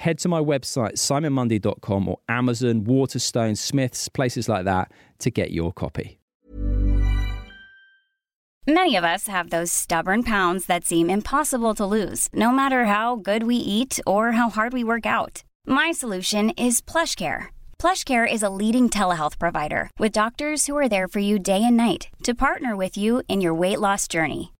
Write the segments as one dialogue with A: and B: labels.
A: head to my website, simonmundie.com or Amazon, Waterstone, Smiths, places like that to get your copy.
B: Many of us have those stubborn pounds that seem impossible to lose, no matter how good we eat or how hard we work out. My solution is PlushCare. PlushCare is a leading telehealth provider with doctors who are there for you day and night to partner with you in your weight loss journey.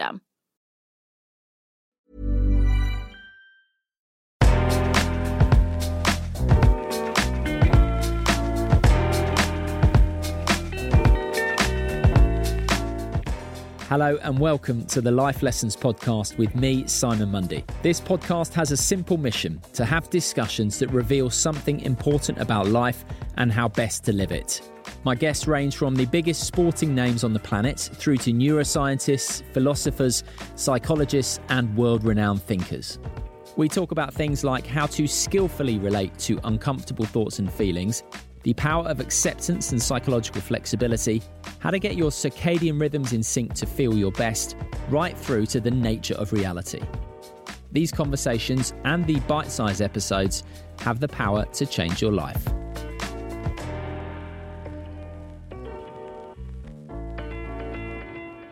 C: system.
A: Hello and welcome to the Life Lessons Podcast with me, Simon Mundie. This podcast has a simple mission to have discussions that reveal something important about life and how best to live it. My guests range from the biggest sporting names on the planet through to neuroscientists, philosophers, psychologists, and world renowned thinkers. We talk about things like how to skillfully relate to uncomfortable thoughts and feelings, the power of acceptance and psychological flexibility, how to get your circadian rhythms in sync to feel your best, right through to the nature of reality. These conversations and the bite sized episodes have the power to change your life.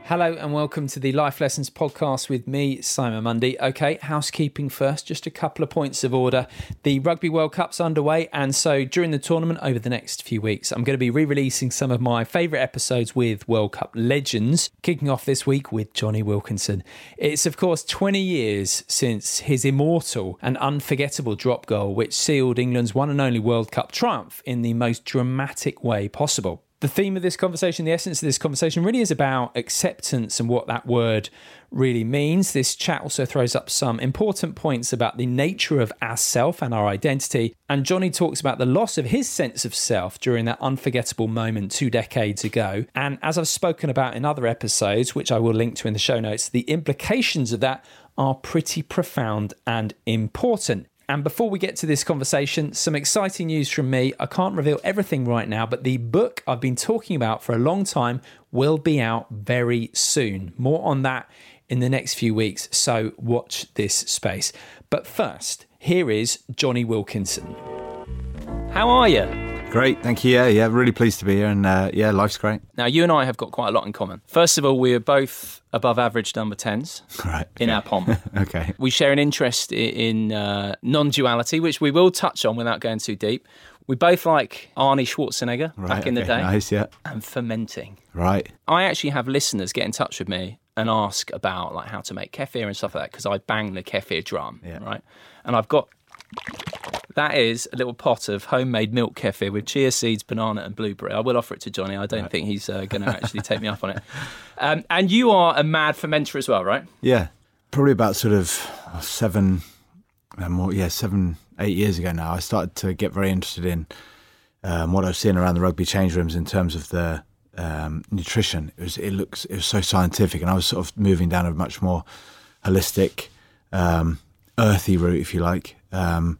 A: Hello and welcome to the Life Lessons podcast with me, Simon Mundie. Okay, housekeeping first, just a couple of points of order. The Rugby World Cup's underway, and so during the tournament over the next few weeks, I'm going to be re releasing some of my favourite episodes with World Cup legends, kicking off this week with Jonny Wilkinson. It's, of course, 20 years since his immortal and unforgettable drop goal, which sealed England's one and only World Cup triumph in the most dramatic way possible the theme of this conversation, the essence of this conversation, really is about acceptance and what that word really means. This chat also throws up some important points about the nature of our self and our identity. And Jonny talks about the loss of his sense of self during that unforgettable moment two decades ago. And as I've spoken about in other episodes, which I will link to in the show notes, the implications of that are pretty profound and important. And before we get to this conversation, some exciting news from me. I can't reveal everything right now, but the book I've been talking about for a long time will be out very soon. More on that in the next few weeks, so watch this space. But first, here is Jonny Wilkinson. How are you?
D: Great, thank you. Yeah, yeah, really pleased to be here, and uh, yeah, life's great.
A: Now, you and I have got quite a lot in common. First of all, we are both above average number tens
D: right, okay.
A: in our pom.
D: okay.
A: We share an interest in uh, non duality, which we will touch on without going too deep. We both like Arnie Schwarzenegger right, back in
D: okay,
A: the day.
D: Nice, yeah.
A: And fermenting.
D: Right.
A: I actually have listeners get in touch with me and ask about like how to make kefir and stuff like that because I bang the kefir drum, yeah. right? And I've got that is a little pot of homemade milk kefir with chia seeds, banana, and blueberry. I will offer it to Jonny. I don't right. think he's uh, going to actually take me up on it. Um, and you are a mad fermenter as well, right?
D: Yeah, probably about sort of seven, uh, more, yeah, seven, eight years ago now. I started to get very interested in um, what I was seeing around the rugby change rooms in terms of the um, nutrition. It was it looks it was so scientific, and I was sort of moving down a much more holistic, um, earthy route, if you like. Um,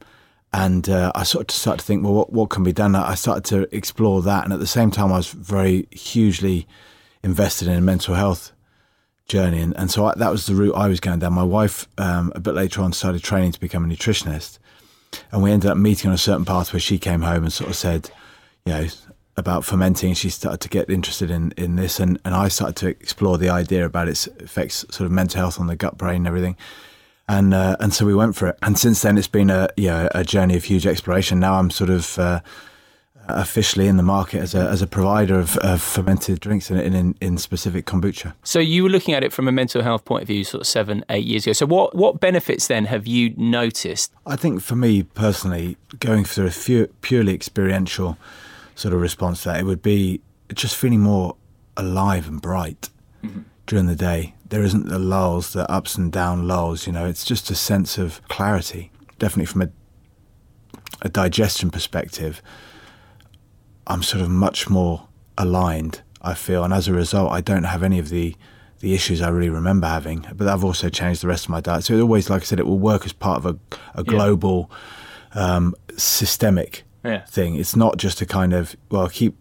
D: And uh, I sort of started to think, well, what, what can be done? I started to explore that. And at the same time, I was very hugely invested in a mental health journey. And, and so I, that was the route I was going down. My wife, um, a bit later on, started training to become a nutritionist. And we ended up meeting on a certain path where she came home and sort of said, you know, about fermenting. She started to get interested in, in this. And, and I started to explore the idea about its effects, sort of mental health on the gut, brain, and everything and uh, and so we went for it. And since then, it's been a you know, a journey of huge exploration. Now I'm sort of uh, officially in the market as a as a provider of, of fermented drinks in, in in specific kombucha.
A: So you were looking at it from a mental health point of view, sort of seven eight years ago. So what what benefits then have you noticed?
D: I think for me personally, going through a few, purely experiential sort of response to that, it would be just feeling more alive and bright. Mm-hmm during the day. There isn't the lulls, the ups and down lulls, you know, it's just a sense of clarity. Definitely from a, a digestion perspective, I'm sort of much more aligned, I feel. And as a result, I don't have any of the, the issues I really remember having. But I've also changed the rest of my diet. So it always, like I said, it will work as part of a, a global, yeah. um, systemic yeah. thing. It's not just a kind of, well, keep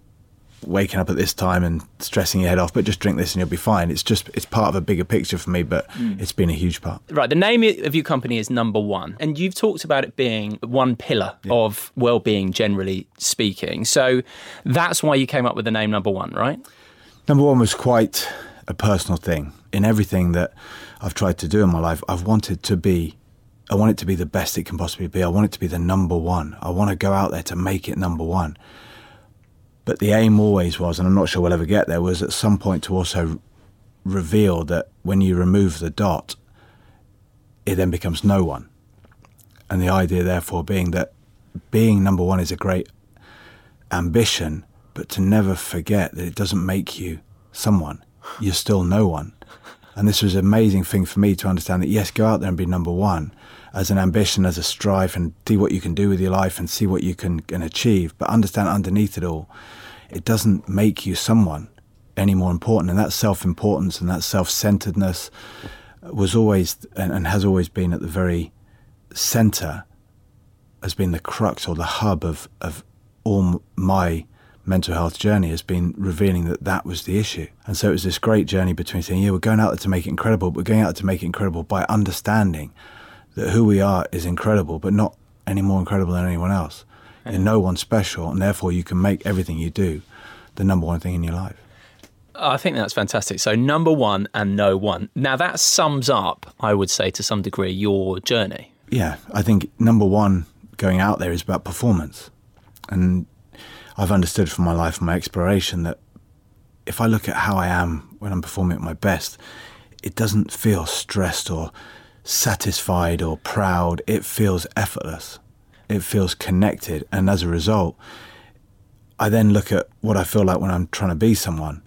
D: waking up at this time and stressing your head off, but just drink this and you'll be fine. It's just it's part of a bigger picture for me, but mm. it's been a huge part.
A: Right. The name of your company is Number One, and you've talked about it being one pillar yeah. of well-being, generally speaking. So that's why you came up with the name Number One, right?
D: Number One was quite a personal thing. In everything that I've tried to do in my life, I've wanted to be. I want it to be the best it can possibly be. I want it to be the number one. I want to go out there to make it number one. But the aim always was, and I'm not sure we'll ever get there, was at some point to also reveal that when you remove the dot, it then becomes no one. And the idea, therefore, being that being number one is a great ambition, but to never forget that it doesn't make you someone. You're still no one. And this was an amazing thing for me to understand that, yes, go out there and be number one, as an ambition, as a strive, and see what you can do with your life and see what you can, can achieve. But understand underneath it all, it doesn't make you someone any more important. And that self importance and that self centeredness was always and, and, has always been at the very center, has been the crux or the hub of, of all my mental health journey has been revealing that that was the issue. And so it was this great journey between saying, yeah, we're going out there to make it incredible, but we're going out there to make it incredible by understanding that who we are is incredible, but not any more incredible than anyone else. Yeah. You're no one special, and therefore you can make everything you do the number one thing in your life.
A: I think that's fantastic. So, number one and no one. Now, that sums up, I would say, to some degree, your journey.
D: Yeah, I think number one going out there is about performance. And I've understood from my life my exploration that if I look at how I am when I'm performing at my best, it doesn't feel stressed or satisfied or proud. It feels effortless. It feels connected. And as a result, I then look at what I feel like when I'm trying to be someone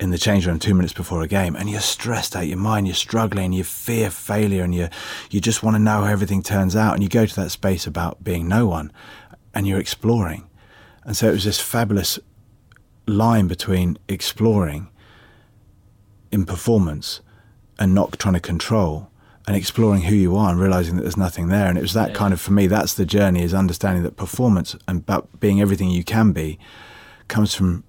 D: in the change room two minutes before a game and you're stressed out your mind you're struggling you fear failure and you you just want to know how everything turns out and you go to that space about being no one and you're exploring and so it was this fabulous line between exploring in performance and not trying to control and exploring who you are and realizing that there's nothing there. And it was that yeah. kind of, for me, that's the journey is understanding that performance and about being everything you can be comes from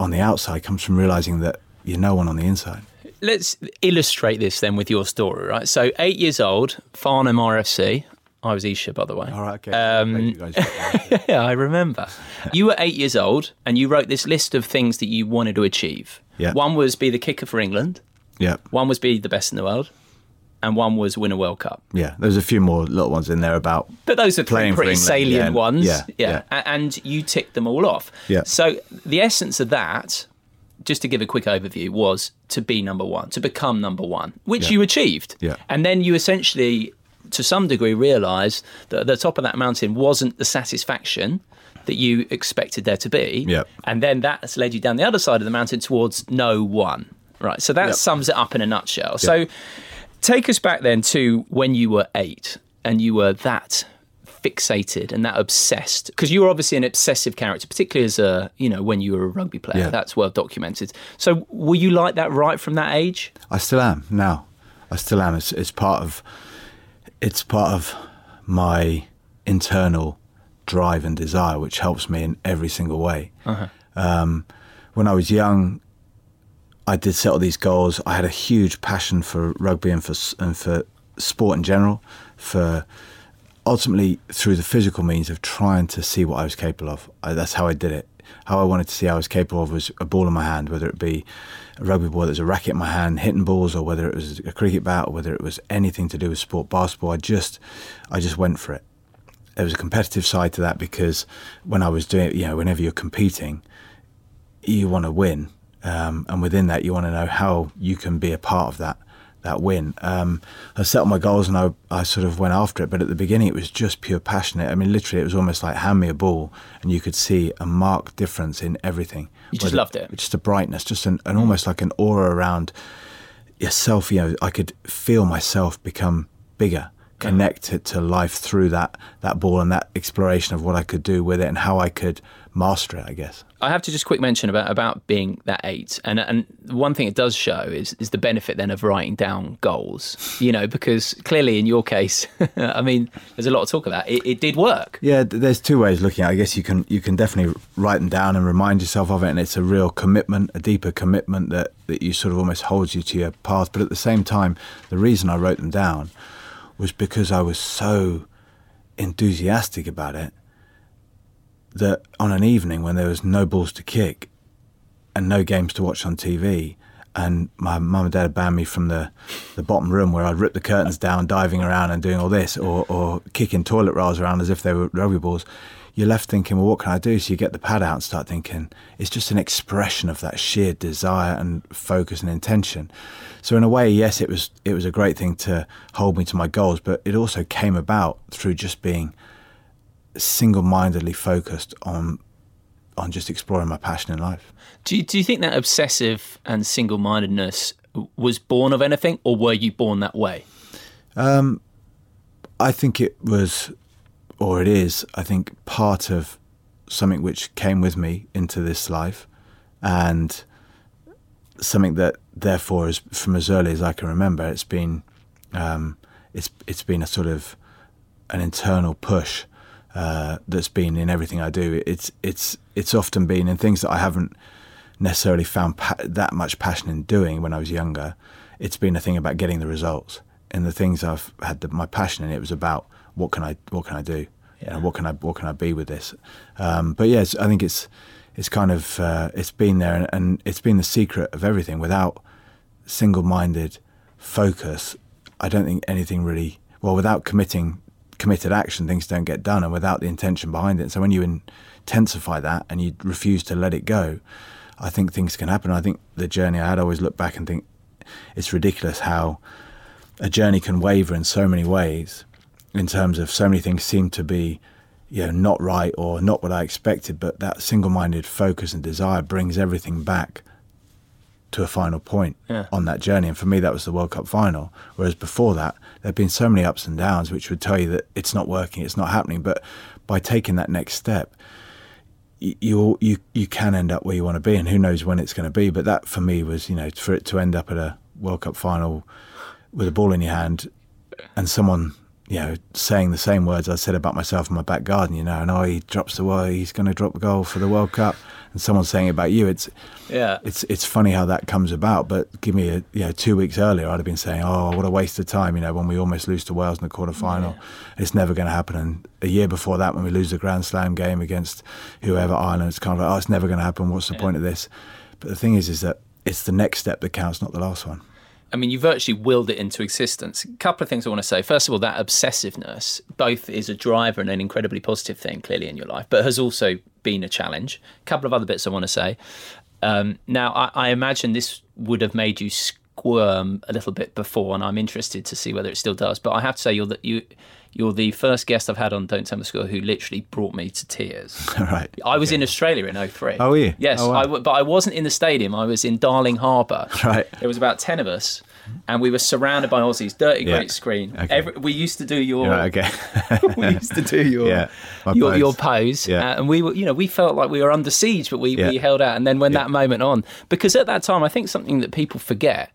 D: on the outside, comes from realizing that you're no one on the inside.
A: Let's illustrate this then with your story, right? So, eight years old, Farnham RFC. I was Isha, by the way.
D: All right, okay. Um,
A: yeah, I remember. you were eight years old and you wrote this list of things that you wanted to achieve.
D: Yeah.
A: One was be the kicker for England.
D: Yeah.
A: One was be the best in the world and one was win a World Cup.
D: Yeah, there's a few more little ones in there about.
A: But those are pretty, pretty salient
D: yeah.
A: ones.
D: Yeah,
A: yeah, yeah. And you ticked them all off.
D: Yeah.
A: So the essence of that, just to give a quick overview, was to be number one, to become number one, which yeah. you achieved.
D: Yeah.
A: And then you essentially, to some degree, realize that at the top of that mountain wasn't the satisfaction that you expected there to be.
D: Yep.
A: And then that has led you down the other side of the mountain towards no one. Right. So that yep. sums it up in a nutshell. Yep. So Take us back then to when you were eight and you were that fixated and that obsessed because you were obviously an obsessive character particularly as a you know when you were a rugby player yeah. that's well documented so were you like that right from that age
D: i still am now i still am it's, it's part of it's part of my internal drive and desire, which helps me in every single way. Um, when I was young, I did set all these goals. I had a huge passion for rugby and for and for sport in general. For ultimately through the physical means of trying to see what I was capable of. I, that's how I did it. How I wanted to see I was capable of was a ball in my hand, whether it be rugby ball that was a racket in my hand, hitting balls, or whether it was a cricket bat, or whether it was anything to do with sport, basketball. I just, I just went for it. There was a competitive side to that because when I was doing, you know, whenever you're competing, you want to win, um, and within that, you want to know how you can be a part of that that win. Um, I set my goals and I, I sort of went after it, but at the beginning, it was just pure passionate. I mean, literally, it was almost like hand me a ball, and you could see a marked difference in everything.
A: You just
D: Whether-
A: loved it.
D: Just a brightness, just an, an almost like an aura around yourself. You know, I could feel myself become bigger. Connected to life through that that ball and that exploration of what I could do with it and how I could master it. I guess.
A: I have to just quick mention about about being that eight, and and one thing it does show is is the benefit then of writing down goals. You know, because clearly in your case, I mean, there's a lot to talk about. It, it did work.
D: Yeah, there's two ways looking at. it. I guess you can you can definitely write them down and remind yourself of it, and it's a real commitment, a deeper commitment that that you sort of almost holds you to your path. But at the same time, the reason I wrote them down was because I was so enthusiastic about it that on an evening when there was no balls to kick and no games to watch on TV. And my mum and dad had banned me from the, the bottom room where I'd rip the curtains down, diving around and doing all this, or, or kicking toilet rolls around as if they were rugby balls. You're left thinking, well, what can I do? So you get the pad out and start thinking, it's just an expression of that sheer desire and focus and intention. So in a way, yes, it was it was a great thing to hold me to my goals, but it also came about through just being single-mindedly focused on on just exploring my passion in life.
A: Do you, do you think that obsessive and single mindedness was born of anything, or were you born that way?
D: Um, I think it was, or it is, I think part of something which came with me into this life and something that therefore is from as early as I can remember, it's been, um, it's, it's been a sort of an internal push uh, that's been in everything I do. It's, it's, it's often been in things that I haven't necessarily found pa- that much passion in doing when I was younger. It's been a thing about getting the results. And the things I've had the, my passion in, it was about what can I what can I do, know, what can I what can I be with this. Um, but yes, I think it's it's kind of uh, it's been there, and, and it's been the secret of everything. Without single-minded focus, I don't think anything really. Well, without committing committed action, things don't get done, and without the intention behind it. So when you intensify that and you refuse to let it go, I think things can happen. I think the journey I had, always look back and think it's ridiculous how a journey can waver in so many ways in terms of so many things seem to be you know not right or not what I expected but that single-minded focus and desire brings everything back to a final point
A: Yeah.
D: on that journey and for me that was the World Cup final whereas before that there'd been so many ups and downs which would tell you that it's not working it's not happening but by taking that next step you you you can end up where you want to be, and who knows when it's going to be. But that for me was, you know, for it to end up at a World Cup final with a ball in your hand, and someone, you know, saying the same words I said about myself in my back garden, you know, and oh, he drops the ball, he's going to drop a goal for the World Cup, and someone's saying about you. It's
A: Yeah.
D: it's it's funny how that comes about. But give me a you know two weeks earlier, I'd have been saying, "Oh, what a waste of time!" You know, when we almost lose to Wales in the quarter final, it's never going to happen. And a year before that, when we lose the Grand Slam game against whoever Ireland, it's kind of like, "Oh, it's never going to happen. What's the point of this?" But the thing is, is that it's the next step that counts, not the last one.
A: I mean, you virtually willed it into existence. A couple of things I want to say. First of all, that obsessiveness both is a driver and an incredibly positive thing, clearly, in your life, but has also been a challenge. A couple of other bits I want to say. Um, now, I, I imagine this would have made you squirm a little bit before, and I'm interested to see whether it still does. But I have to say, you're the, you, you're the first guest I've had on Don't Tell Me the Score who literally brought me to tears.
D: right.
A: I was in Australia in 03.
D: Oh, you?
A: Yes,
D: Oh, wow.
A: I w- but I wasn't in the stadium. I was in Darling Harbour.
D: Right.
A: There was about 10 of us, and we were surrounded by Aussies. Dirty,
D: Yeah.
A: great screen.
D: Okay.
A: Every, we used to do your.
D: Right, okay.
A: we used to do your
D: Yeah,
A: your,
D: pose.
A: your pose,
D: Yeah.
A: uh, and we were, you know, we felt like we were under siege, but we,
D: Yeah.
A: we held out. And then when that moment on, because at that time, I think something that people forget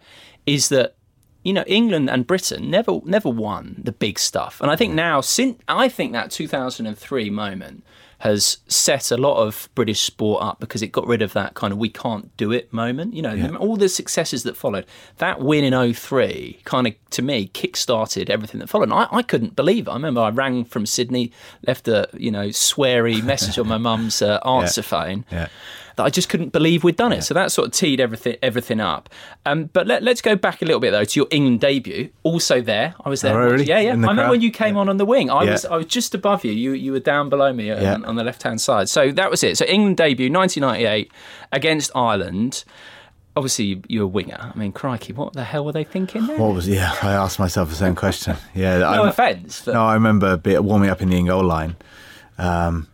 A: is that you know, England and Britain never never won the big stuff. And I think now, since I think that 2003 moment has set a lot of British sport up because it got rid of that kind of we can't do it moment. You know,
D: Yeah.
A: all the successes that followed. That win in 03 kind of, to me, kick-started everything that followed. And I, I couldn't believe it. I remember I rang from Sydney, left a, you know, sweary message on my mum's uh, answer phone
D: Yeah.
A: That I just couldn't believe we'd done it. So that sort of teed everything everything up. Um, but let, us go back a little bit though to your England debut. Also there, I was there.
D: Oh, really?
A: Yeah, yeah. I
D: the
A: remember when you came on on the wing. I
D: Yeah.
A: was I was just above you. You you were down below me
D: Yeah.
A: on, on the left hand side. So that was it. So England debut 1998 against Ireland. Obviously, you, you were a winger. I mean, crikey, what the hell were they thinking there?
D: What was? Yeah, I asked myself the same question. Yeah,
A: no
D: I,
A: offence. but-
D: no, I remember be- warming up in the in goal line um,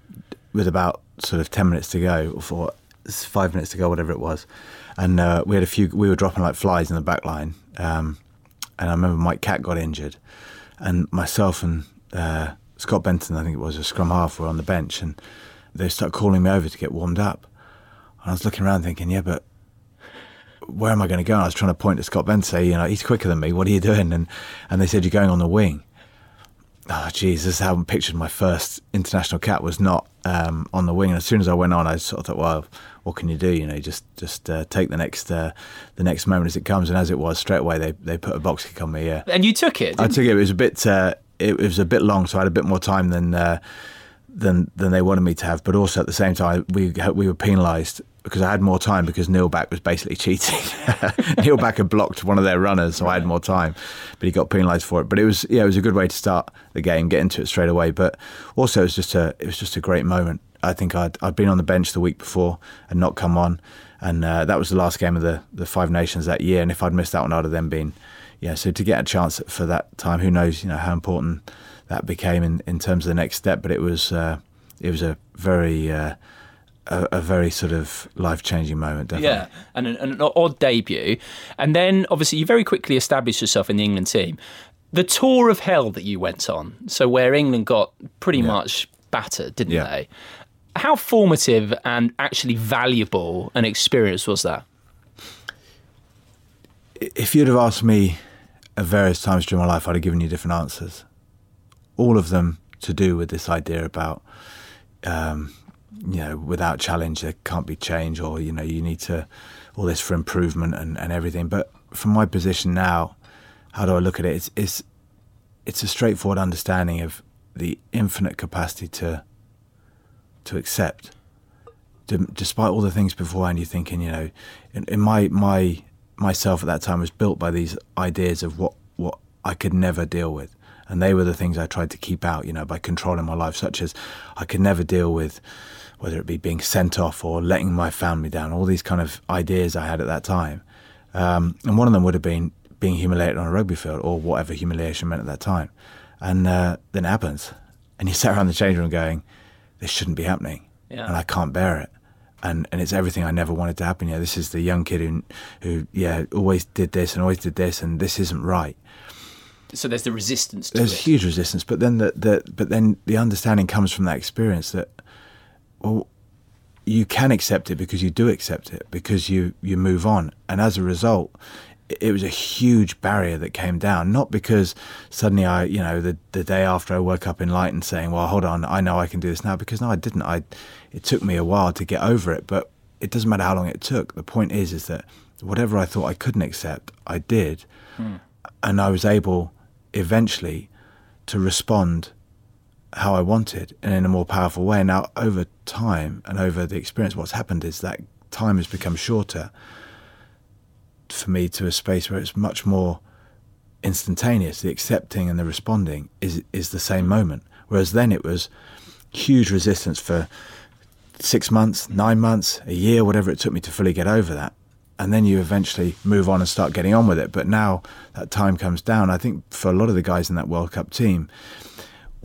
D: with about sort of ten minutes to go, or five minutes to go, whatever it was, and uh, we had a few. We were dropping like flies in the back line, um, and I remember Mike Catt got injured, and myself and uh, Scott Benton, I think it was a scrum half, were on the bench, and they started calling me over to get warmed up, and I was looking around thinking, yeah, but where am I going to go? And I was trying to point to Scott Benton, say, you know, he's quicker than me. What are you doing? And and they said you're going on the wing. Oh, geez, this is how I pictured my first international cap was not um, on the wing. And as soon as I went on, I sort of thought, well, what can you do? You know, just just uh, take the next uh, the next moment as it comes. And as it was, straight away they they put a box kick on me. Yeah,
A: and you took it.
D: I took it. It was a bit. Uh, it, it was a bit long, so I had a bit more time than uh, than than they wanted me to have. But also at the same time, we we were penalised because I had more time because Neil Back was basically cheating. Neil Back had blocked one of their runners, so I had more time, but he got penalised for it. But it was yeah, it was a good way to start the game, get into it straight away. But also, it was just a it was just a great moment. I think I'd I'd been on the bench the week before and not come on, and uh, that was the last game of the the Five Nations that year. And if I'd missed that one, I'd have then been yeah. So to get a chance for that time, who knows? You know how important that became in, in terms of the next step. But it was uh, it was a very uh, a, a very sort of life changing moment. Definitely.
A: Yeah, and an, an odd debut. And then obviously you very quickly established yourself in the England team. The tour of hell that you went on, so where England got pretty much battered, didn't
D: Yeah.
A: they? How formative and actually valuable an experience was that?
D: If you'd have asked me at various times during my life, I'd have given you different answers. All of them to do with this idea about, um, you know, without challenge there can't be change, or you know, you need to all this for improvement and, and everything. But from my position now, how do I look at it? It's it's it's a straightforward understanding of the infinite capacity to to accept. Despite all the things beforehand, you're thinking, you know, in, in my my myself at that time was built by these ideas of what what I could never deal with, and they were the things I tried to keep out, you know, by controlling my life, such as I could never deal with whether it be being sent off or letting my family down, all these kind of ideas I had at that time, um, and one of them would have been being humiliated on a rugby field or whatever humiliation meant at that time, and uh, then it happens, and you sat around the change room going, this shouldn't be happening,
A: Yeah.
D: and I can't bear it and and it's everything I never wanted to happen. Yeah, this is the young kid who who yeah always did this and always did this, and this isn't right.
A: So there's the resistance to
D: There's
A: it.
D: huge resistance, but then the, the but then the understanding comes from that experience that well you can accept it because you do accept it because you you move on, and as a result. it- was a huge barrier that came down, not because suddenly I, you know, the the day after I woke up enlightened, saying, "Well, hold on, I know I can do this now." Because no, I didn't. I, it took me a while to get over it, but it doesn't matter how long it took. The point is, is that whatever I thought I couldn't accept, I did, hmm. and I was able eventually to respond how I wanted and in a more powerful way. Now, over time and over the experience, what's happened is that time has become shorter for me to a space where it's much more instantaneous. The accepting and the responding is is the same moment. Whereas then it was huge resistance for six months, nine months, a year, whatever it took me to fully get over that. And then you eventually move on and start getting on with it. But now that time comes down. I think for a lot of the guys in that World Cup team,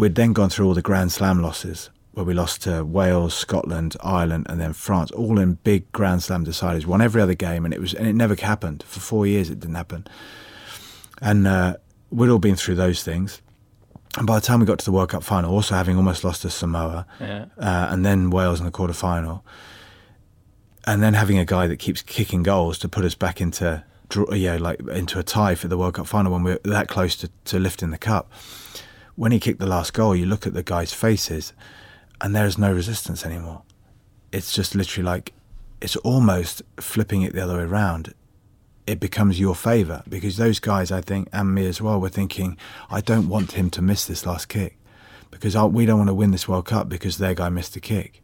D: we'd then gone through all the Grand Slam losses where we lost to Wales, Scotland, Ireland, and then France, all in big Grand Slam deciders. Won every other game, and it was and it never happened for four years. It didn't happen, and uh, we'd all been through those things. And by the time we got to the World Cup final, also having almost lost to Samoa,
A: Yeah.
D: uh, and then Wales in the quarter final, and then having a guy that keeps kicking goals to put us back into draw, yeah, like into a tie for the World Cup final when we are that close to, to lifting the cup. When he kicked the last goal, you look at the guys' faces, and there is no resistance anymore. It's just literally like it's almost flipping it the other way around. It becomes your favour because those guys, I think, and me as well, were thinking, I don't want him to miss this last kick because we don't want to win this World Cup because their guy missed the kick.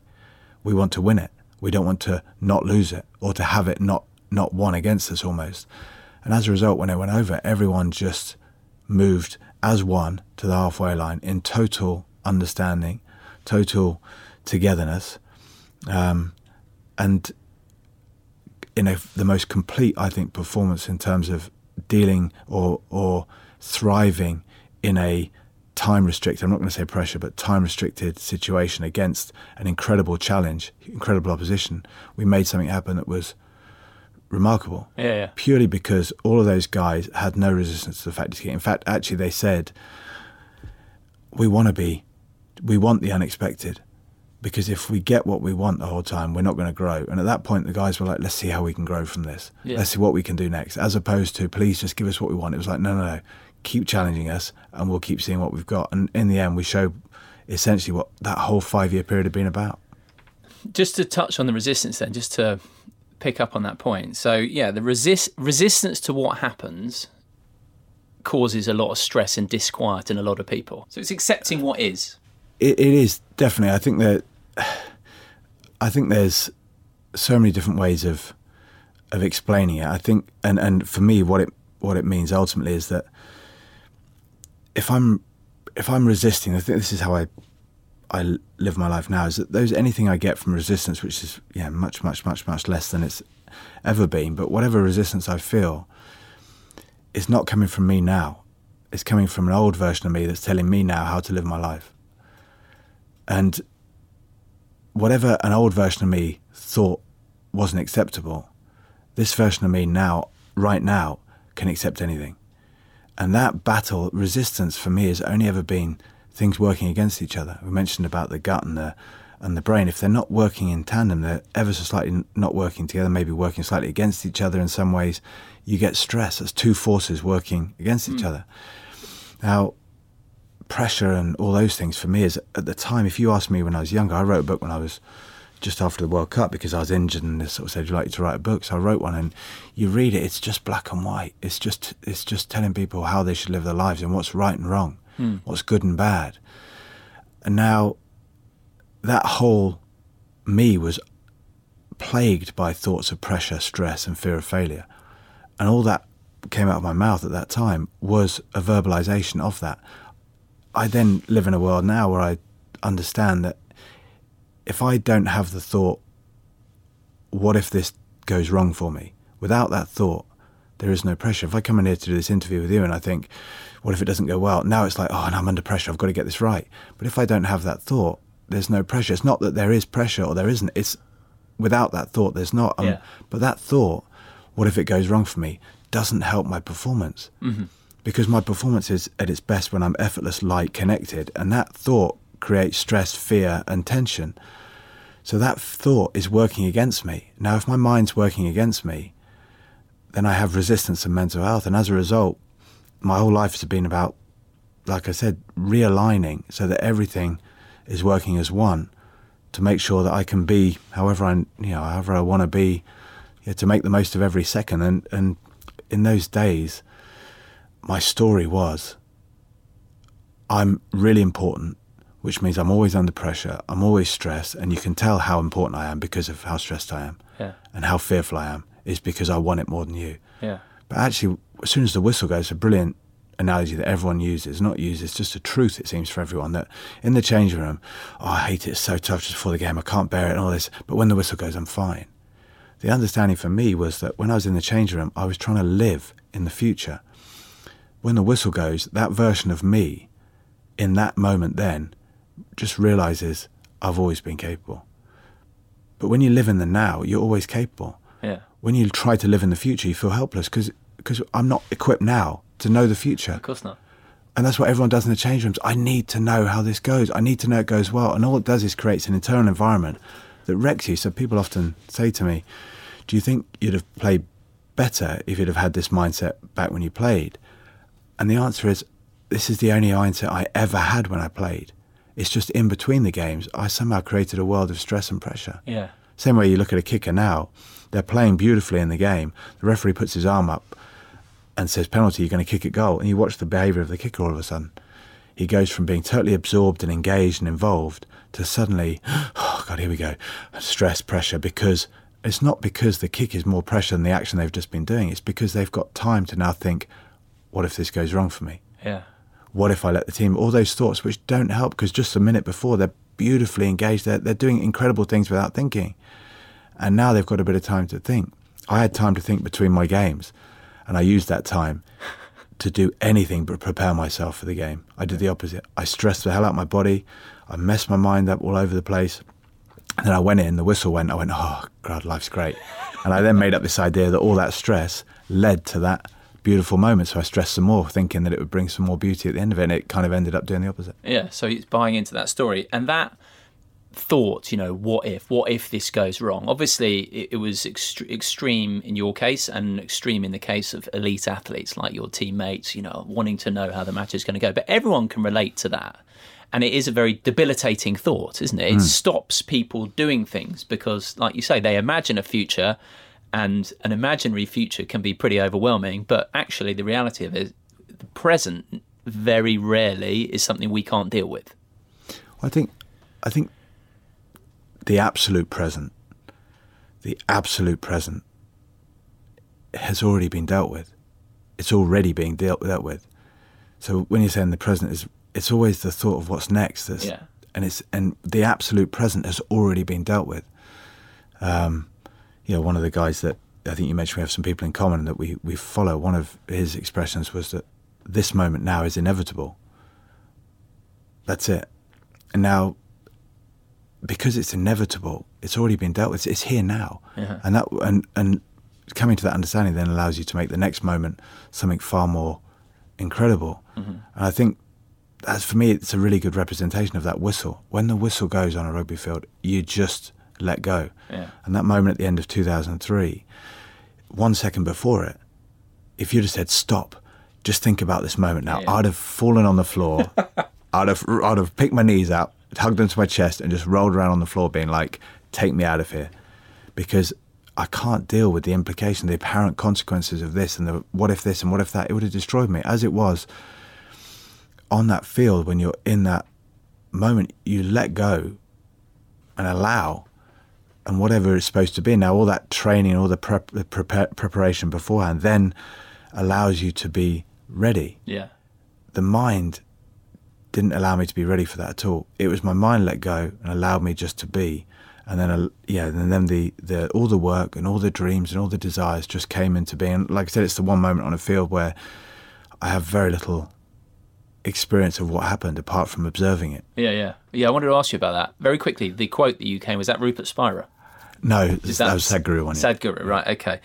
D: We want to win it. We don't want to not lose it or to have it not not won against us almost. And as a result, when it went over, everyone just moved as one to the halfway line in total understanding, total togetherness, um, and in a, the most complete, I think, performance in terms of dealing or or thriving in a time restricted, I'm not going to say pressure, but time restricted situation against an incredible challenge, incredible opposition. We made something happen that was remarkable.
A: Yeah, yeah.
D: Purely because all of those guys had no resistance to the fact In fact, actually, they said, we want to be, we want the unexpected. Because if we get what we want the whole time, we're not going to grow. And at that point, the guys were like, let's see how we can grow from this. Yeah. Let's see what we can do next. As opposed to, please just give us what we want. It was like, no, no, no. Keep challenging us and we'll keep seeing what we've got. And in the end, we showed essentially what that whole five year period had been about.
A: Just to touch on the resistance then, just to pick up on that point. So yeah, the resist resistance to what happens causes a lot of stress and disquiet in a lot of people. So it's accepting what is.
D: it, it is definitely. I think that I think there's so many different ways of of explaining it. I think, and and for me, what it what it means ultimately is that if I'm if I'm resisting, I think this is how I I live my life now is that those anything I get from resistance, which is yeah much much much much less than it's ever been, but whatever resistance I feel, it's not coming from me now. It's coming from an old version of me that's telling me now how to live my life. And whatever an old version of me thought wasn't acceptable, this version of me now, right now, can accept anything. And that battle, resistance for me has only ever been things working against each other. We mentioned about the gut and the and the brain. If they're not working in tandem, they're ever so slightly not working together, maybe working slightly against each other in some ways. You get stress. That's two forces working against each mm. other. Now, pressure and all those things for me is at the time. If you asked me when I was younger, I wrote a book when I was just after the World Cup because I was injured and they sort of said, "Would you like to write a book?" So I wrote one, and you read it, it's just black and white. It's just it's just telling people how they should live their lives and what's right and wrong, mm. what's good and bad. And now that whole me was plagued by thoughts of pressure, stress, and fear of failure. And all that came out of my mouth at that time was a verbalization of that. I then live in a world now where I understand that if I don't have the thought, what if this goes wrong for me? Without that thought, there is no pressure. If I come in here to do this interview with you and I think, what if it doesn't go well? Now it's like, oh, and I'm under pressure. I've got to get this right. But if I don't have that thought, there's no pressure. It's not that there is pressure or there isn't. It's without that thought, there's not. Um, yeah. But that thought, what if it goes wrong for me, doesn't help my performance. Mm-hmm. Because my performance is at its best when I'm effortless, light, connected. And that thought creates stress, fear, and tension. So that thought is working against me. Now, if my mind's working against me, then I have resistance to mental health. And as a result, my whole life has been about, like I said, realigning so that everything is working as one to make sure that I can be however I, you know, however I want to be, yeah, to make the most of every second. And and in those days, my story was, I'm really important, which means I'm always under pressure. I'm always stressed, and you can tell how important I am because of how stressed I am,
A: yeah.
D: and how fearful I am is because I want it more than you.
A: Yeah.
D: But actually, as soon as the whistle goes, a brilliant analogy that everyone uses, not uses, just a truth, it seems, for everyone that in the changing room, oh, I hate it, it's so tough just before the game, I can't bear it, and all this. But when the whistle goes, I'm fine. The understanding for me was that when I was in the changing room, I was trying to live in the future. When the whistle goes, that version of me in that moment then just realizes I've always been capable. But when you live in the now, you're always capable.
A: Yeah
D: when you try to live in the future, you feel helpless because because I'm not equipped now to know the future.
A: Of course not.
D: And that's what everyone does in the change rooms. I need to know how this goes. I need to know it goes well. And all it does is creates an internal environment that wrecks you. So people often say to me, "Do you think you'd have played better if you'd have had this mindset back when you played? And the answer is, this is the only mindset I ever had when I played. It's just in between the games, I somehow created a world of stress and pressure.
A: Yeah.
D: Same way you look at a kicker now, they're playing beautifully in the game. The referee puts his arm up and says, penalty, you're going to kick it goal. And you watch the behaviour of the kicker all of a sudden. He goes from being totally absorbed and engaged and involved to suddenly, oh God, here we go, stress, pressure, because it's not because the kick is more pressure than the action they've just been doing. It's because they've got time to now think, what if this goes wrong for me?
A: Yeah.
D: What if I let the team? All those thoughts which don't help because just a minute before they're beautifully engaged. They're, they're doing incredible things without thinking. And now they've got a bit of time to think. I had time to think between my games, and I used that time to do anything but prepare myself for the game. I did the opposite. I stressed the hell out of my body. I messed my mind up all over the place. And then I went in, the whistle went, I went, oh, God, life's great. And I then made up this idea that all that stress led to that beautiful moment. So I stressed some more, thinking that it would bring some more beauty at the end of it. And it kind of ended up doing the opposite.
A: Yeah. So he's buying into that story. And that thought, you know, what if? What if this goes wrong? Obviously, it, it was ext- extreme in your case and extreme in the case of elite athletes like your teammates, you know, wanting to know how the match is going to go. But everyone can relate to that. And it is a very debilitating thought, isn't it? It hmm. stops people doing things because, like you say, they imagine a future and an imaginary future can be pretty overwhelming. But actually, the reality of it, the present very rarely is something we can't deal with.
D: I think, I think the absolute present, the absolute present has already been dealt with. It's already being dealt, dealt with. So when you're saying the present is, it's always the thought of what's next. That's,
A: Yeah.
D: And it's and the absolute present has already been dealt with. Um, you know, one of the guys that I think you mentioned we have some people in common that we we follow. One of his expressions was that this moment now is inevitable. That's it. And now because it's inevitable, it's already been dealt with. It's, it's here now,
A: Yeah.
D: and that and and coming to that understanding then allows you to make the next moment something far more incredible. Mm-hmm. And I think that's for me, it's a really good representation of that whistle. When the whistle goes on a rugby field, you just let go.
A: Yeah.
D: And that moment at the end of 2003, one second before it, if you'd have said stop, just think about this moment now,
A: Yeah.
D: I'd have fallen on the floor. I'd have I'd have picked my knees up, hugged them to my chest, and just rolled around on the floor, being like, "Take me out of here," because I can't deal with the implication, the apparent consequences of this, and the what if this and what if that. It would have destroyed me. As it was on that field, when you're in that moment, you let go and allow, and whatever it's supposed to be. Now, all that training, all the prep, the prepar- preparation beforehand, then allows you to be ready
A: Yeah.
D: the mind didn't allow me to be ready for that at all. It was my mind let go and allowed me just to be, and then uh, yeah, and then the, the all the work and all the dreams and all the desires just came into being. Like I said, it's the one moment on a field where I have very little experience of what happened apart from observing it.
A: Yeah, yeah. Yeah, I wanted to ask you about that. Very quickly, the quote that you came, was that Rupert Spira?
D: No,
A: Is
D: that, was Sadhguru one. yeah.
A: Sadhguru, right, okay.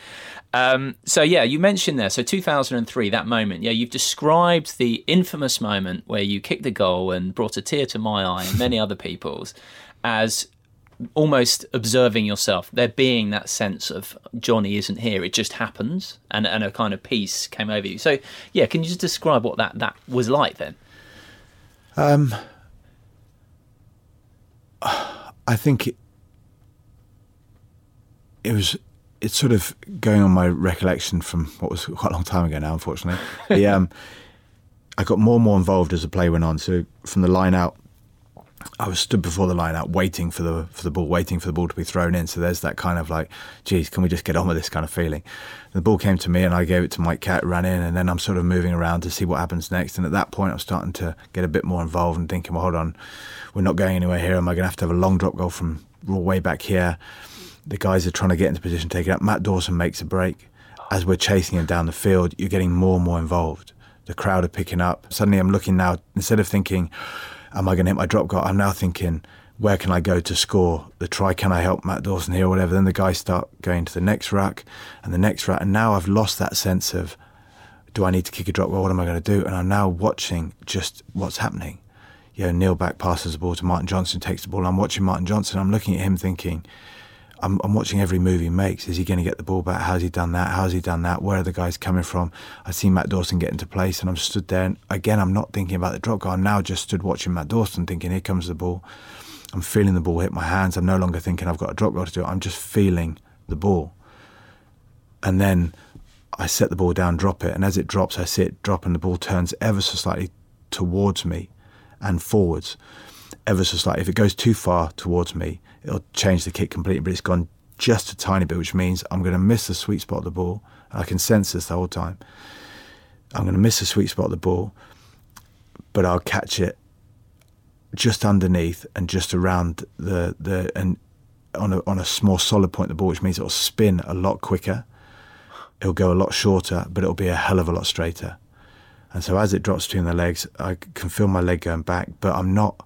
A: Um, so, yeah, you mentioned there, so 2003, that moment, yeah, you've described the infamous moment where you kicked the goal and brought a tear to my eye and many other people's as almost observing yourself, there being that sense of Jonny isn't here, it just happens, and, and a kind of peace came over you. So, yeah, can you just describe what that, that was like then?
D: Um, I think it, it was it's sort of going on my recollection from what was quite a long time ago now, unfortunately. The, um, I got more and more involved as the play went on. So from the line out, I was stood before the line out, waiting for the for the ball, waiting for the ball to be thrown in. So there's that kind of like, geez, can we just get on with this kind of feeling? the ball came to me, and I gave it to Mike Catt, ran in, and then I'm sort of moving around to see what happens next. And at that point, I'm starting to get a bit more involved and thinking, well, hold on, we're not going anywhere here. Am I going to have to have a long drop goal from way back here? The guys are trying to get into position, take it up. Matt Dawson makes a break. As we're chasing him down the field, you're getting more and more involved. The crowd are picking up. Suddenly, I'm looking now, instead of thinking, am I going to hit my drop goal? I'm now thinking, where can I go to score the try? Can I help Matt Dawson here or whatever? Then the guys start going to the next ruck and the next ruck. And now I've lost that sense of, do I need to kick a drop goal? What am I going to do? And I'm now watching just what's happening. You know, Neil Back passes the ball to Martin Johnson, takes the ball. I'm watching Martin Johnson. I'm looking at him thinking, I'm, I'm watching every move he makes. Is he going to get the ball back? How's he done that? How's he done that? Where are the guys coming from? I see Matt Dawson get into place, and I'm stood there. And again, I'm not thinking about the drop goal. I'm now just stood watching Matt Dawson, thinking, here comes the ball. I'm feeling the ball hit my hands. I'm no longer thinking I've got a drop goal to do. I'm just feeling the ball. And then I set the ball down, drop it, and as it drops, I see it drop, and the ball turns ever so slightly towards me and forwards, ever so slightly. If it goes too far towards me, it'll change the kick completely, but it's gone just a tiny bit, which means I'm going to miss the sweet spot of the ball. I can sense this the whole time. I'm going to miss the sweet spot of the ball, but I'll catch it just underneath and just around the the and on a on a small solid point of the ball, which means it'll spin a lot quicker. It'll go a lot shorter, but it'll be a hell of a lot straighter. And so as it drops between the legs, I can feel my leg going back, but I'm not.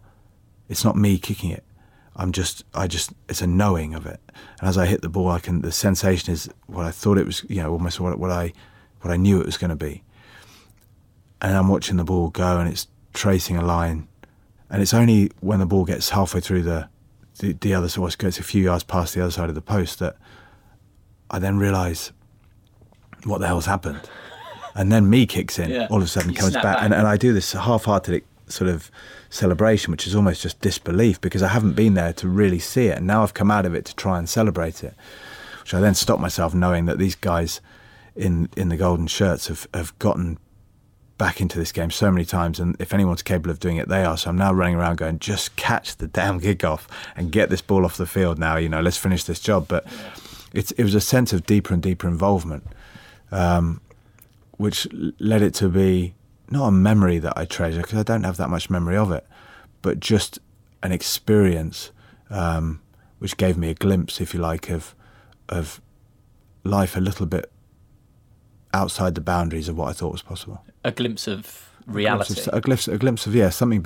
D: It's not me kicking it. I'm just, I just, it's a knowing of it. And as I hit the ball, I can, the sensation is what I thought it was, you know, almost what, what I, what I knew it was going to be. And I'm watching the ball go and it's tracing a line. And it's only when the ball gets halfway through the, the, the other, so it gets a few yards past the other side of the post that I then realise what the hell's happened. And then me kicks in,
A: Yeah.
D: all of a sudden
A: You
D: comes back.
A: back.
D: And, and I do this half-hearted sort of celebration, which is almost just disbelief because I haven't been there to really see it. And now I've come out of it to try and celebrate it, which I then stop myself knowing that these guys in, in the golden shirts have, have gotten back into this game so many times, and if anyone's capable of doing it, they are. So I'm now running around going, just catch the damn gig kickoff and get this ball off the field now. You know, let's finish this job. But it's it was a sense of deeper and deeper involvement, um, which led it to be not a memory that I treasure because I don't have that much memory of it, but just an experience um, which gave me a glimpse, if you like, of of life a little bit outside the boundaries of what I thought was possible.
A: A glimpse of
D: A
A: reality.
D: glimpse of, a glimpse, a glimpse of yeah, something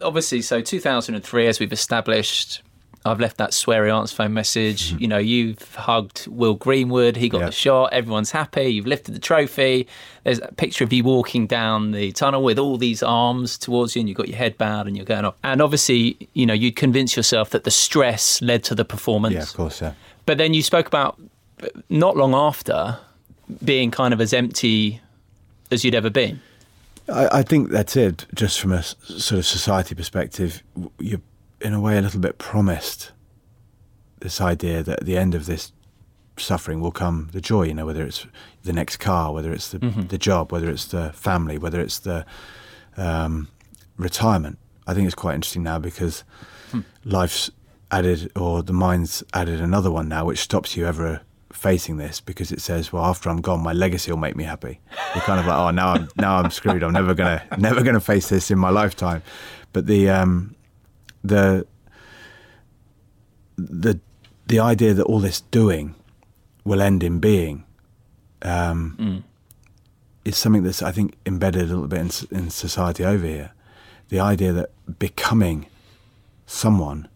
A: obviously, so 2003, as we've established, I've left that sweary answer phone message. Mm-hmm. You know, you've hugged Will Greenwood. He got the shot. Everyone's happy. You've lifted the trophy. There's a picture of you walking down the tunnel with all these arms towards you, and you've got your head bowed and you're going off. And obviously, you know, you'd convince yourself that the stress led to the performance.
D: Yeah, of course. Yeah.
A: But then you spoke about uh, not long after being kind of as empty as you'd ever been.
D: I, I think that's it. Just from a sort of society perspective, you're in a way a little bit promised this idea that at the end of this suffering will come the joy. You know, whether it's the next car, whether it's the the job, whether it's the family, whether it's the um, retirement. I think it's quite interesting now because life's added, or the mind's added another one now, which stops you ever facing this because it says, "Well, after I'm gone, my legacy will make me happy." You're kind of like, "Oh, now I'm now I'm screwed. I'm never gonna never gonna face this in my lifetime." But the um, the the the idea that all this doing will end in being um, is something that's I think embedded a little bit in, in society over here. the idea that becoming someone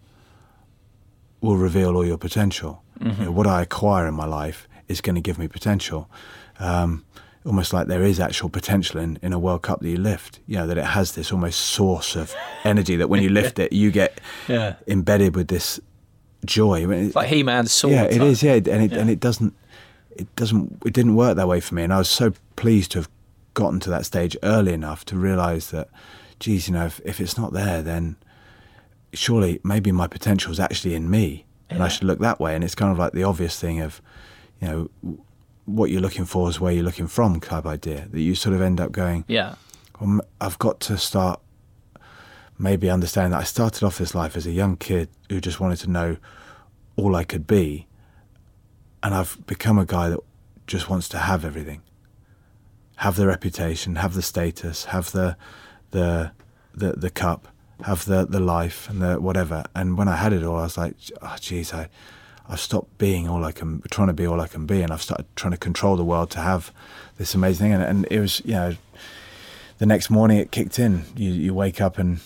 D: will reveal all your potential. You know, what I acquire in my life is going to give me potential. Um, almost like there is actual potential in, in a World Cup that you lift. You know, that it has this almost source of energy that when you lift it, you get
A: Yeah.
D: embedded with this joy. I mean,
A: It's like He Man's sword.
D: yeah, it is. Yeah, and it and it doesn't, it doesn't, it didn't work that way for me. And I was so pleased to have gotten to that stage early enough to realise that, geez, you know, if, if it's not there, then surely maybe my potential is actually in me, and I should look that way. And it's kind of like the obvious thing of, you know, what you're looking for is where you're looking from type idea. That you sort of end up going,
A: Yeah.
D: well, I've got to start maybe understanding that I started off this life as a young kid who just wanted to know all I could be, and I've become a guy that just wants to have everything, have the reputation, have the status, have the the the, the cup, have the the life and the whatever. And when I had it all, I was like, oh, geez, I. I've stopped being all I can, trying to be all I can be, and I've started trying to control the world to have this amazing thing. And, and it was, you know, the next morning it kicked in. You you wake up and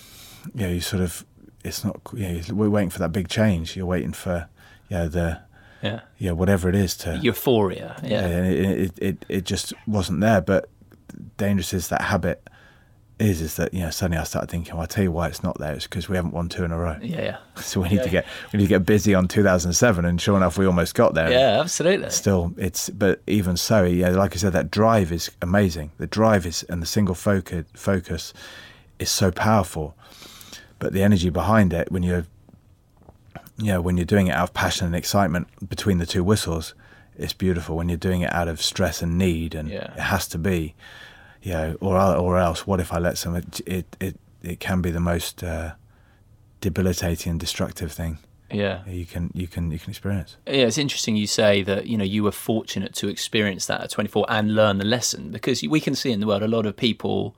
D: you know you sort of it's not you know we're waiting for that big change. You're waiting for you know the
A: Yeah.
D: yeah whatever it is to
A: Euphoria. Yeah.
D: and it, it it it just wasn't there. But dangerous is that habit is is that you know suddenly I started thinking. Well, I tell you why it's not there. It's because we haven't won two in a row.
A: Yeah. Yeah.
D: So we need to get we need to get busy on 2007, and sure enough, we almost got there.
A: Yeah, absolutely.
D: Still, it's but even so, yeah, like I said, that drive is amazing. The drive is and the single focus focus is so powerful. But the energy behind it, when you're, you know, when you're doing it out of passion and excitement between the two whistles, it's beautiful. When you're doing it out of stress and need, and
A: Yeah.
D: it has to be, you know, or or else, what if I let some? It it it, it can be the most uh, debilitating and destructive thing
A: Yeah.
D: you can you can you can experience.
A: Yeah, it's interesting you say that you know you were fortunate to experience that at 24 and learn the lesson because we can see in the world a lot of people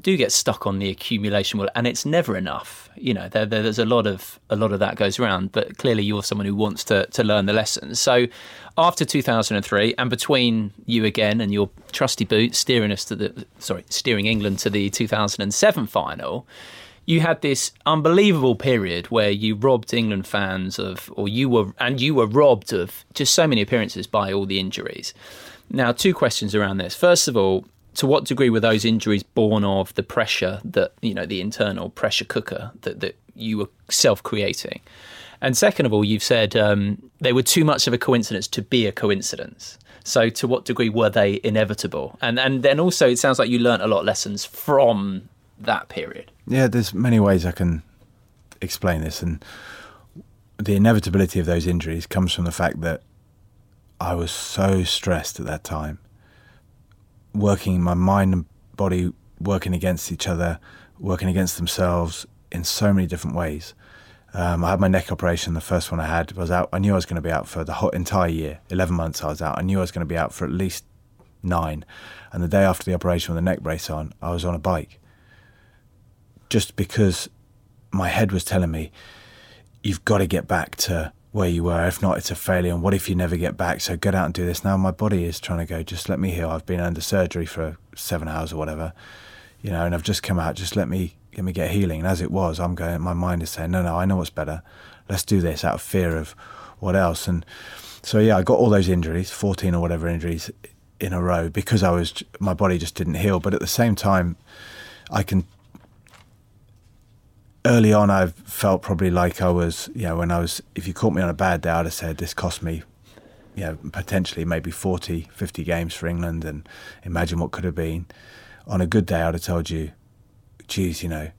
A: do get stuck on the accumulation wheel and it's never enough. You know, there, there- there's a lot of a lot of that goes around, but clearly you're someone who wants to to learn the lessons. So after 2003 and between you again and your trusty boot steering us to the sorry, steering England to the 2007 final, you had this unbelievable period where you robbed England fans of, or you were, and you were robbed of just so many appearances by all the injuries. Now, two questions around this. First of all, to what degree were those injuries born of the pressure that, you know, the internal pressure cooker that, that you were self creating? And second of all, you've said um, they were too much of a coincidence to be a coincidence. So, to what degree were they inevitable? And and then also, it sounds like you learnt a lot of lessons from that period.
D: Yeah, there's many ways I can explain this, and the inevitability of those injuries comes from the fact that I was so stressed at that time, working my mind and body working against each other, working against themselves in so many different ways. Um, I had my neck operation. The first one I had I was out. I knew I was going to be out for the whole entire year. Eleven months I was out. I knew I was going to be out for at least nine. And the day after the operation with the neck brace on, I was on a bike just because my head was telling me, you've got to get back to where you were. If not, it's a failure. And what if you never get back? So get out and do this. Now my body is trying to go, just let me heal. I've been under surgery for seven hours or whatever, you know, and I've just come out. Just let me, let me get healing. And as it was, I'm going, my mind is saying, no, no, I know what's better. Let's do this out of fear of what else. And so, yeah, I got all those injuries, 14 or whatever injuries in a row because I was, my body just didn't heal. But at the same time, I can early on, I felt probably like I was, you know, when I was, if you caught me on a bad day, I'd have said this cost me, you know, potentially maybe 40, 50 games for England and imagine what could have been. On a good day, I'd have told you, geez, you know,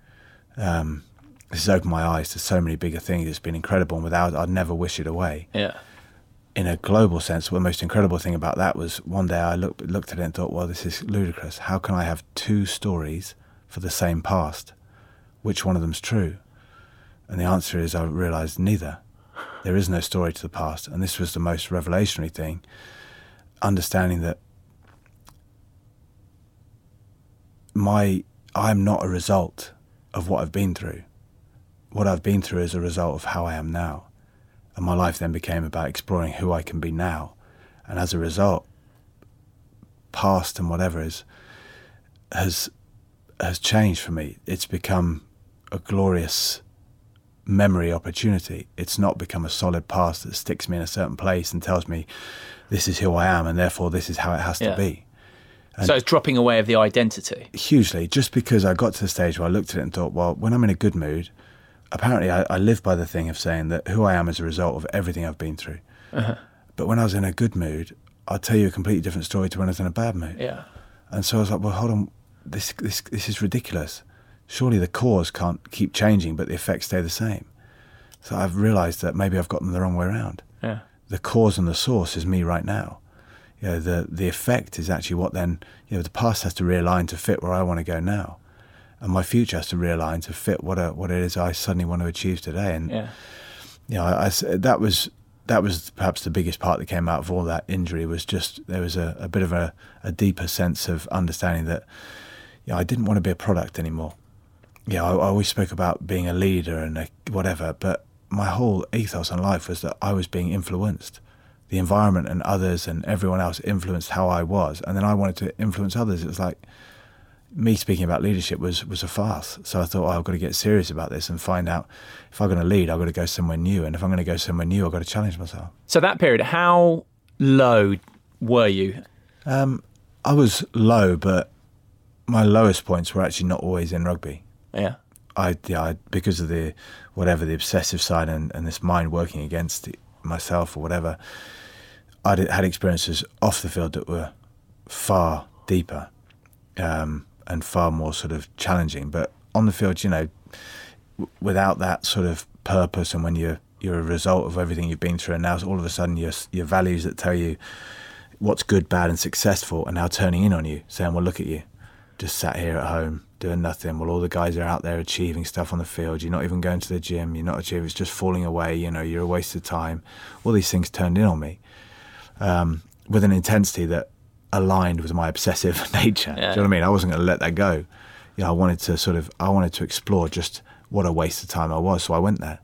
D: um, this has opened my eyes to so many bigger things. It's been incredible. And without, I'd never wish it away.
A: Yeah.
D: In a global sense, the most incredible thing about that was one day I looked, looked at it and thought, well, this is ludicrous. How can I have two stories for the same past? Which one of them's true? And the answer is I realized neither. There is no story to the past. And this was the most revelationary thing understanding that my I'm not a result of what I've been through. What I've been through is a result of how I am now. And my life then became about exploring who I can be now. And as a result, past and whatever is has has changed for me. It's become a glorious memory opportunity. It's not become a solid past that sticks me in a certain place and tells me this is who I am and therefore this is how it has
A: Yeah.
D: to be.
A: so it's dropping away of the identity.
D: Hugely, just because I got to the stage where I looked at it and thought, well, when I'm in a good mood, apparently I, I live by the thing of saying that who I am is a result of everything I've been through.
A: Uh-huh.
D: But when I was in a good mood, I'll tell you a completely different story to when I was in a bad mood.
A: Yeah.
D: And so I was like, well, hold on, this this this is ridiculous. Surely the cause can't keep changing, but the effects stay the same. So I've realised that maybe I've gotten the wrong way around.
A: Yeah.
D: The cause and the source is me right now. You know, the the effect is actually what then you know the past has to realign to fit where I want to go now, and my future has to realign to fit what a, what it is I suddenly want to achieve today. And
A: Yeah.
D: you know, I, I that was that was perhaps the biggest part that came out of all that injury was just there was a, a bit of a, a deeper sense of understanding that you know, I didn't want to be a product anymore. Yeah, I, I always spoke about being a leader and a, whatever, but my whole ethos in life was that I was being influenced. The environment and others and everyone else influenced how I was, and then I wanted to influence others. It was like me speaking about leadership was was a farce. So I thought, oh, I've got to get serious about this and find out if I'm going to lead, I've got to go somewhere new, and if I'm going to go somewhere new, I've got to challenge myself.
A: So that period, how low were you?
D: Um, I was low, but my lowest points were actually not always in rugby.
A: Yeah.
D: I, yeah, I, because of the whatever the obsessive side and, and this mind working against it, myself or whatever, I had experiences off the field that were far deeper um, and far more sort of challenging. But on the field, you know, w- without that sort of purpose, and when you're you're a result of everything you've been through, and now all of a sudden your your values that tell you what's good, bad, and successful are now turning in on you, saying, "Well, look at you, just sat here at home doing nothing. Well, all the guys are out there achieving stuff on the field. You're not even going to the gym. You're not achieving. It's just falling away. You know, you're a waste of time. All these things turned in on me um, with an intensity that aligned with my obsessive nature. Do you know what I mean? I wasn't going to let that go. You know, I wanted to sort of, I wanted to explore just what a waste of time I was. So I went there.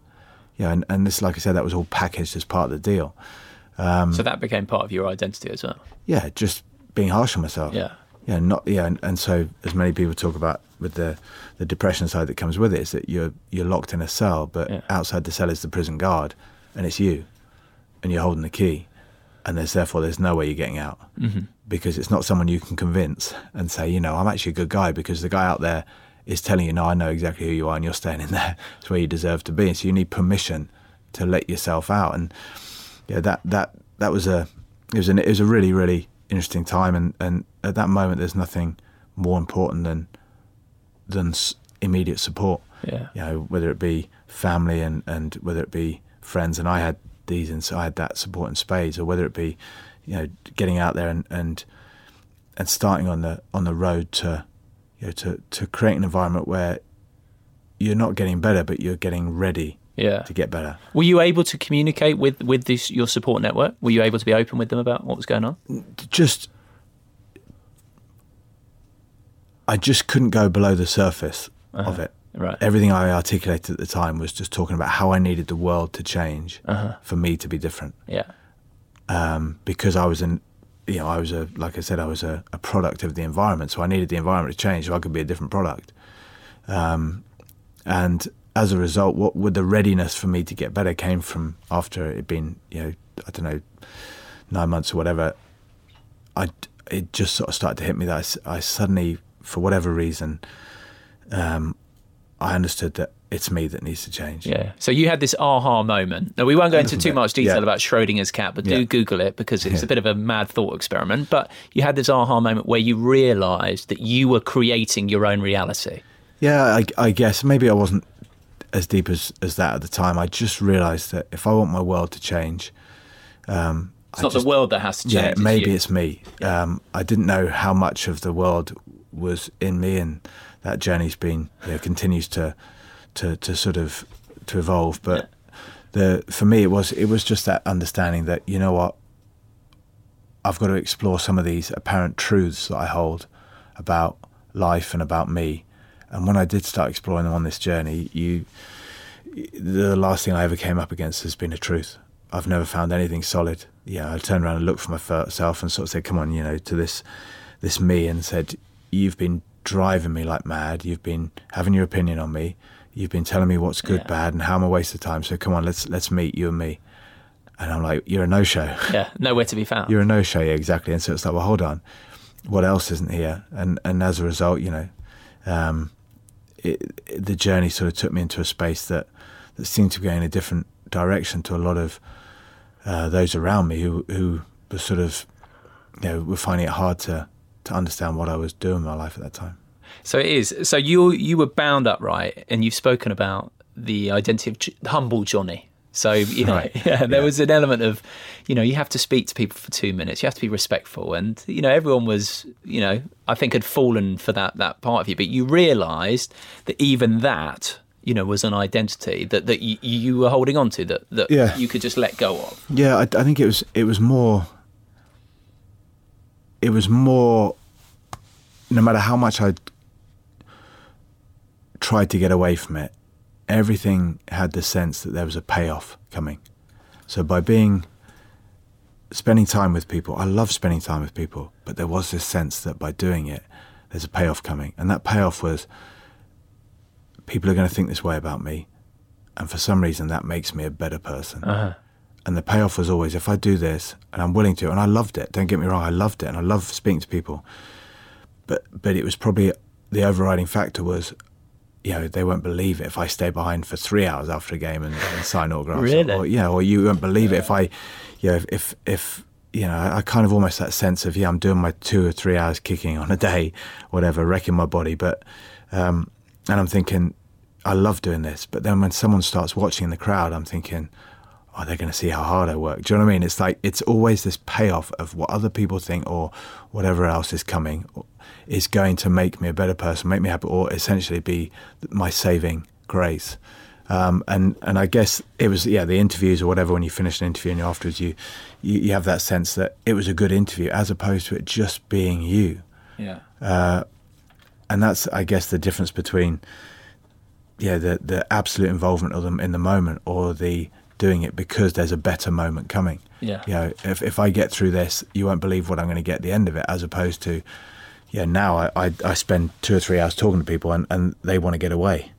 D: You know, and, and this, like I said, that was all packaged as part of the deal.
A: so that became part of your identity as well.
D: yeah, just being harsh on myself.
A: Yeah.
D: Yeah, not yeah, and, and so as many people talk about with the the depression side that comes with it is that you're you're locked in a cell, but
A: Yeah.
D: outside the cell is the prison guard, and it's you, and you're holding the key, and there's therefore there's no way you're getting out mm-hmm. because it's not someone you can convince and say, you know, I'm actually a good guy because the guy out there is telling you, no, I know exactly who you are, and you're staying in there. It's where you deserve to be, and so you need permission to let yourself out, and yeah, that that that was a it was an it was a really really interesting time, and and at that moment, there's nothing more important than than immediate support.
A: Yeah.
D: you know, whether it be family and and whether it be friends, and I had these, and so I had that support in spades, or whether it be, you know, getting out there and and and starting on the on the road to, you know, to to create an environment where you're not getting better, but you're getting ready
A: Yeah.
D: to get better.
A: Were you able to communicate with with this your support network? Were you able to be open with them about what was going on?
D: just I just couldn't go below the surface of it.
A: Right.
D: Everything I articulated at the time was just talking about how I needed the world to change for me to be different.
A: Yeah.
D: Um, because I was an, you know, I was a, like I said, I was a, a product of the environment. So I needed the environment to change so I could be a different product. Um, and as a result, what with the readiness for me to get better came from after it had been, you know, I don't know, nine months or whatever. I it just sort of started to hit me that I suddenly, for whatever reason, um, I understood that it's me that needs to change.
A: Yeah. So you had this aha moment. Now we won't go into too much detail
D: yeah.
A: about Schrodinger's cat, but do
D: Yeah.
A: Google it because it's a bit of a mad thought experiment. But you had this aha moment where you realised that you were creating your own reality.
D: Yeah, I, I guess maybe I wasn't as deep as, as that at the time. I just realised that if I want my world to change, um,
A: It's not the world that has to change.
D: yeah, maybe
A: you.
D: it's me. Um, I didn't know how much of the world was in me, and that journey's been you know, continues to to to sort of to evolve. But the for me, it was it was just that understanding that you know what, I've got to explore some of these apparent truths that I hold about life and about me. And when I did start exploring them on this journey, you the last thing I ever came up against has been a truth. I've never found anything solid. Yeah, I turned around and looked for myself and sort of said, "Come on, you know, to this this me," and said, "You've been driving me like mad. You've been having your opinion on me. You've been telling me what's good,
A: Yeah.
D: bad, and how I'm a waste of time. So come on, let's let's meet you and me. And I'm like, you're a no show.
A: Yeah, nowhere to be found.
D: You're a no show, yeah, exactly. And so it's like, well, hold on, what else isn't here? And and as a result, you know, um, it, it- the journey sort of took me into a space that that seemed to go in a different direction to a lot of uh, those around me who who were sort of, you know, were finding it hard to to understand what I was doing in my life at that time.
A: So it is. So you you were bound up, right? And you've spoken about the identity of J- humble Johnny. So you know,
D: Right.
A: yeah, there
D: Yeah.
A: was an element of, you know, you have to speak to people for two minutes. You have to be respectful, and you know, everyone was, you know, I think had fallen for that that part of you. But you realised that even that, you know, was an identity that that you, you were holding on to that that
D: Yeah.
A: you could just let go of.
D: Yeah, I, I think it was it was more. It was more. No matter how much I tried to get away from it, everything had the sense that there was a payoff coming. So by being spending time with people, I love spending time with people, but there was this sense that by doing it, there's a payoff coming, and that payoff was people are going to think this way about me, and for some reason that makes me a better person. Uh-huh. And the payoff was always if I do this and I'm willing to, and I loved it. Don't get me wrong, I loved it, and I love speaking to people. But but it was probably the overriding factor was, you know, they won't believe it if I stay behind for three hours after a game and, and sign autographs.
A: Really?
D: Or, yeah, or you won't believe it if I, you know, if if, if you know, I, I kind of almost that sense of yeah, I'm doing my two or three hours kicking on a day, whatever, wrecking my body, but. Um, and I'm thinking, I love doing this. But then when someone starts watching in the crowd, I'm thinking, oh, they're going to see how hard I work. Do you know what I mean? It's like, it's always this payoff of what other people think or whatever else is coming is going to make me a better person, make me happy, or essentially be my saving grace. Um, and and I guess it was yeah the interviews or whatever when you finish an interview and afterwards you, you you have that sense that it was a good interview as opposed to it just being you
A: Yeah.
D: and that's I guess the difference between yeah the the absolute involvement of them in the moment or the doing it because there's a better moment coming.
A: Yeah.
D: You know, if if I get through this, you won't believe what I'm going to get at the end of it, as opposed to yeah now I, I, I spend two or three hours talking to people and, and they want to get away.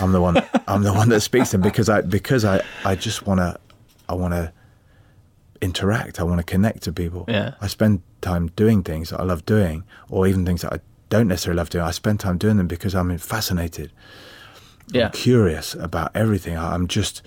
D: I'm the one I'm the one that speaks to them because I because I, I just want to I want to interact. I want to connect to people.
A: Yeah.
D: I spend time doing things that I love doing, or even things that I don't necessarily love doing. I spend time doing them because I'm fascinated,
A: Yeah.
D: curious about everything. I'm just,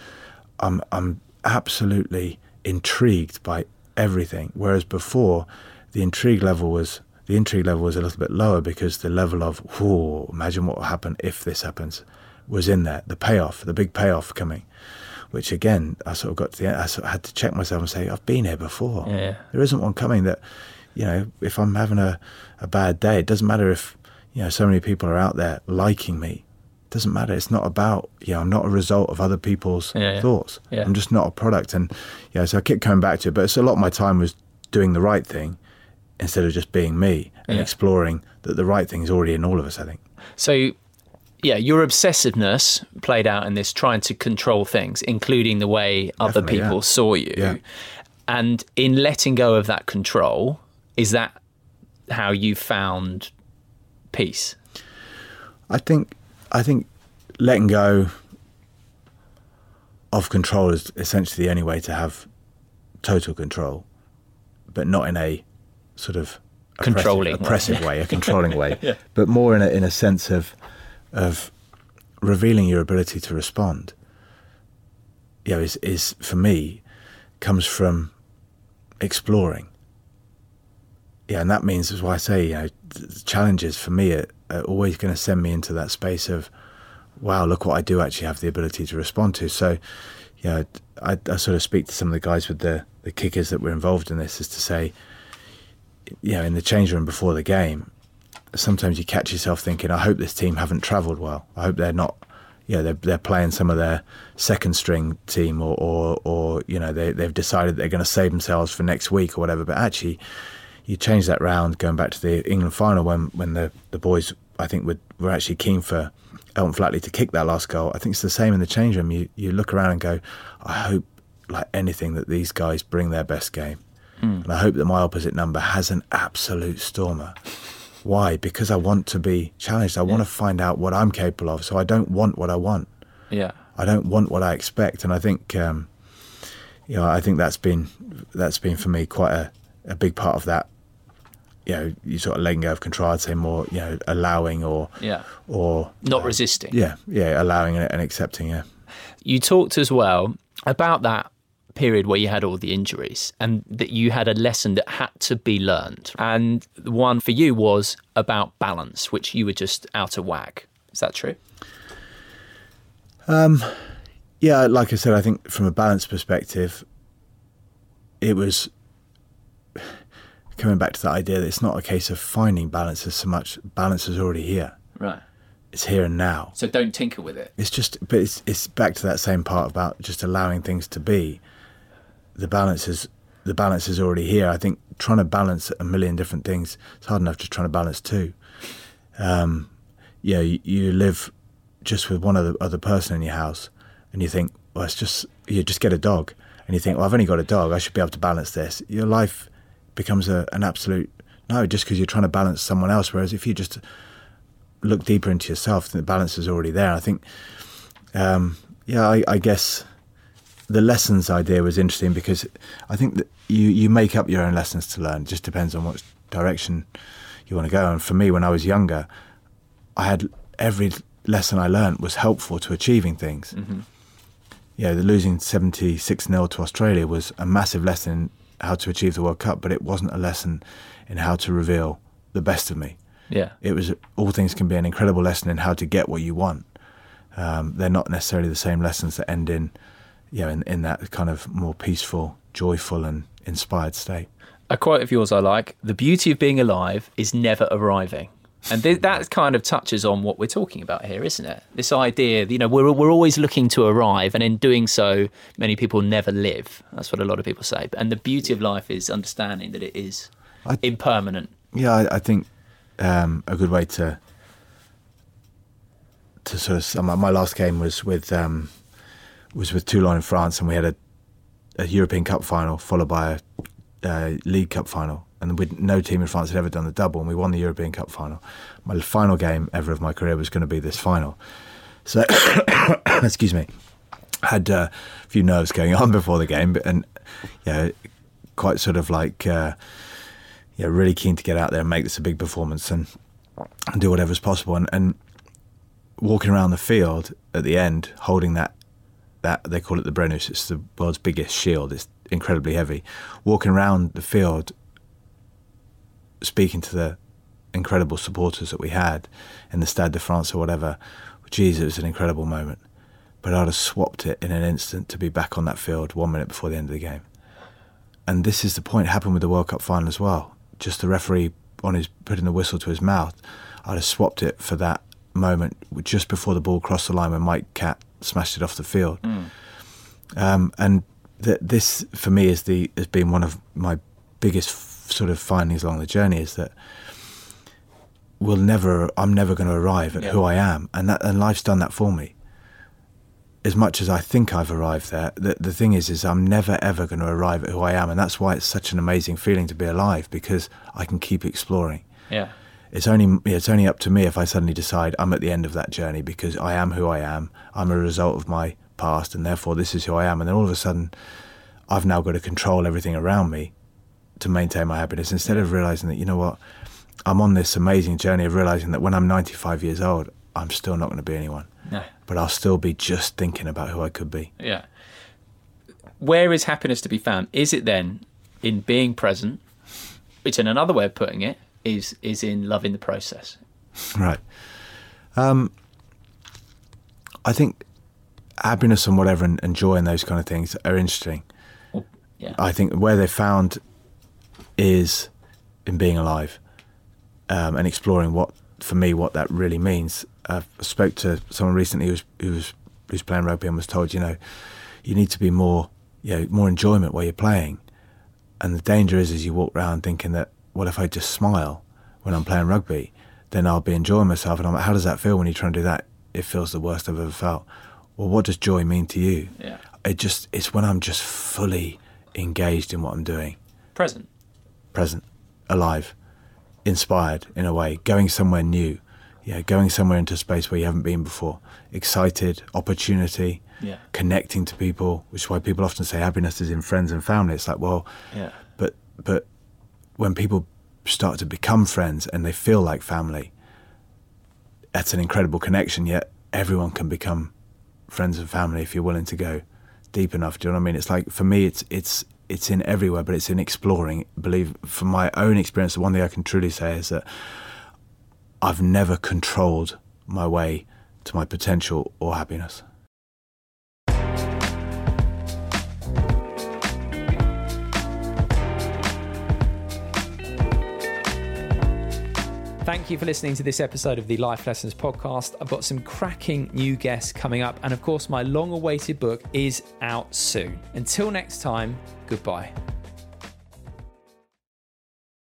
D: I'm, I'm absolutely intrigued by everything. Whereas before, the intrigue level was the intrigue level was a little bit lower because the level of, whoa, imagine what will happen if this happens, was in there. The payoff, the big payoff coming. Which again, I sort of got to the end. I sort of had to check myself and say, I've been here before.
A: Yeah, yeah.
D: There isn't one coming that, you know, if I'm having a, a bad day, it doesn't matter if, you know, so many people are out there liking me. It doesn't matter. It's not about, you know, I'm not a result of other people's
A: Yeah, yeah.
D: thoughts.
A: Yeah.
D: I'm just not a product. And, you know, so I kept coming back to it. But it's a lot of my time was doing the right thing instead of just being me and
A: Yeah.
D: exploring that the right thing is already in all of us, I think.
A: So, yeah, your obsessiveness played out in this trying to control things, including the way other
D: Definitely,
A: people
D: yeah.
A: saw you.
D: Yeah.
A: And in letting go of that control, is that how you found peace?
D: I think I think letting go of control is essentially the only way to have total control, but not in a sort of
A: Controlling way.
D: oppressive way, a controlling way, but more in a in a sense of of revealing your ability to respond. You know, is is for me comes from exploring. Yeah, and that means is why I say, you know, challenges for me are, are always going to send me into that space of, wow, look what I do actually have the ability to respond to. So, know, I, I sort of speak to some of the guys with the, the kickers that were involved in this is to say, you know, in the change room before the game, sometimes you catch yourself thinking, I hope this team haven't travelled well. I hope they're not, you know, they're, they're playing some of their second string team or, or, or you know, they, they've decided they're going to save themselves for next week or whatever. But actually, you change that round going back to the England final when, when the, the boys, I think, were, were actually keen for Elton Flatley to kick that last goal. I think it's the same in the change room. You, you look around and go, I hope, like anything, that these guys bring their best game. And I hope that my opposite number has an absolute stormer Why? Because I want to be challenged. I want to find out what I'm capable of. So I don't want what I want.
A: Yeah.
D: I don't want what I expect. And I think, um, you know, I think that's been that's been for me quite a, a big part of that. You know, you sort of letting go of control. I'd say more, you know, allowing or
A: Yeah.
D: or
A: Not resisting.
D: yeah, yeah, allowing and accepting. Yeah.
A: You talked as well about that period where you had all the injuries and that you had a lesson that had to be learned. And the one for you was about balance, which you were just out of whack. Is that true?
D: um Yeah, like I said, I think from a balance perspective, it was coming back to that idea that it's not a case of finding balance as so much. Balance is already here.
A: Right.
D: It's here and now.
A: So don't tinker with it.
D: It's just, but it's it's back to that same part about just allowing things to be. The balance is the balance is already here. I think trying to balance a million different things. It's hard enough just trying to balance two. Um, yeah, you, you live just with one other other person in your house, and you think, well, it's just you just get a dog, and you think, well, I've only got a dog. I should be able to balance this. Your life becomes a, an absolute no, just because you're trying to balance someone else. Whereas if you just look deeper into yourself, then the balance is already there. I think, um, yeah, I, I guess the lessons idea was interesting because I think that you, you make up your own lessons to learn. It just depends on what direction you want to go. And for me, when I was younger, I had every lesson I learned was helpful to achieving things. Yeah, the losing 76 0 to Australia was a massive lesson how to achieve the World Cup, but it wasn't a lesson in how to reveal the best of me
A: Yeah.
D: it was all things can be an incredible lesson in how to get what you want. Um, they're not necessarily the same lessons that end in, you know, in, in that kind of more peaceful, joyful, and inspired state.
A: A quote of yours I like The beauty of being alive is never arriving. And th- that kind of touches on what we're talking about here, isn't it? This idea, you know, we're, we're always looking to arrive, and in doing so, many people never live. That's what a lot of people say. And the beauty of life is understanding that it is
D: I-
A: impermanent.
D: Yeah, I, I think um, a good way to to sort of sum up. My last game was with um, was with Toulon in France, and we had a, a European Cup final followed by a, uh League Cup final, and with no team in France had ever done the double, and we won the European Cup final. My final game ever of my career was going to be this final. So, excuse me, had uh, a few nerves going on before the game, but and yeah, quite sort of like. Uh, yeah, really keen to get out there and make this a big performance and, and do whatever's possible. And, and walking around the field at the end, holding that that they call it the Brennus. It's the world's biggest shield. It's incredibly heavy. Walking around the field, speaking to the incredible supporters that we had in the Stade de France or whatever. Geez, it was an incredible moment. But I'd have swapped it in an instant to be back on that field one minute before the end of the game. And this is the point. Happened with the World Cup final as well. Just the referee on his putting the whistle to his mouth. I'd have swapped it for that moment just before the ball crossed the line when Mike Catt smashed it off the field. Um, and th- this, for me, is the has been one of my biggest sort of findings along the journey is that we'll never, I'm never going to arrive at
A: Yeah.
D: who I am, and that and life's done that for me. As much as I think I've arrived there, the the thing is, is I'm never ever going to arrive at who I am, and that's why it's such an amazing feeling to be alive because I can keep exploring
A: Yeah.
D: it's only it's only up to me if I suddenly decide I'm at the end of that journey because I am who I am. I'm a result of my past, and therefore this is who I am. And then all of a sudden, I've now got to control everything around me to maintain my happiness instead of realizing that you know what, I'm on this amazing journey of realizing that when I'm 95 years old, I'm still not going to be anyone,
A: No.
D: but I'll still be just thinking about who I could be.
A: Yeah. Where is happiness to be found? Is it then in being present, which in another way of putting it is is in loving the process?
D: Right. Um, I think happiness and whatever and, and joy and those kind of things are interesting.
A: Yeah.
D: I think where they're found is in being alive um, and exploring what, for me, what that really means. I spoke to someone recently who was, who was who's playing rugby and was told, you know, you need to be more, you know, more enjoyment while you're playing. And the danger is, is you walk around thinking that, well, if I just smile when I'm playing rugby, then I'll be enjoying myself. And I'm like, how does that feel when you try and do that? It feels the worst I've ever felt. Well, what does joy mean to you?
A: Yeah.
D: It just, it's when I'm just fully engaged in what I'm doing,
A: Present.
D: Present, alive. inspired in a way, going somewhere new, yeah, going somewhere into a space where you haven't been before, excited, opportunity,
A: yeah.
D: connecting to people, which is why people often say happiness is in friends and family. It's like, well,
A: yeah.
D: but but when people start to become friends and they feel like family, that's an incredible connection. Yet everyone can become friends and family if you're willing to go deep enough. Do you know what I mean? It's like for me, it's it's it's in everywhere, but it's in exploring. Believe from my own experience, the one thing I can truly say is that I've never controlled my way to my potential or happiness.
A: Thank you for listening to this episode of the Life Lessons podcast. I've got some cracking new guests coming up, and of course, my long awaited book is out soon. Until next time, goodbye.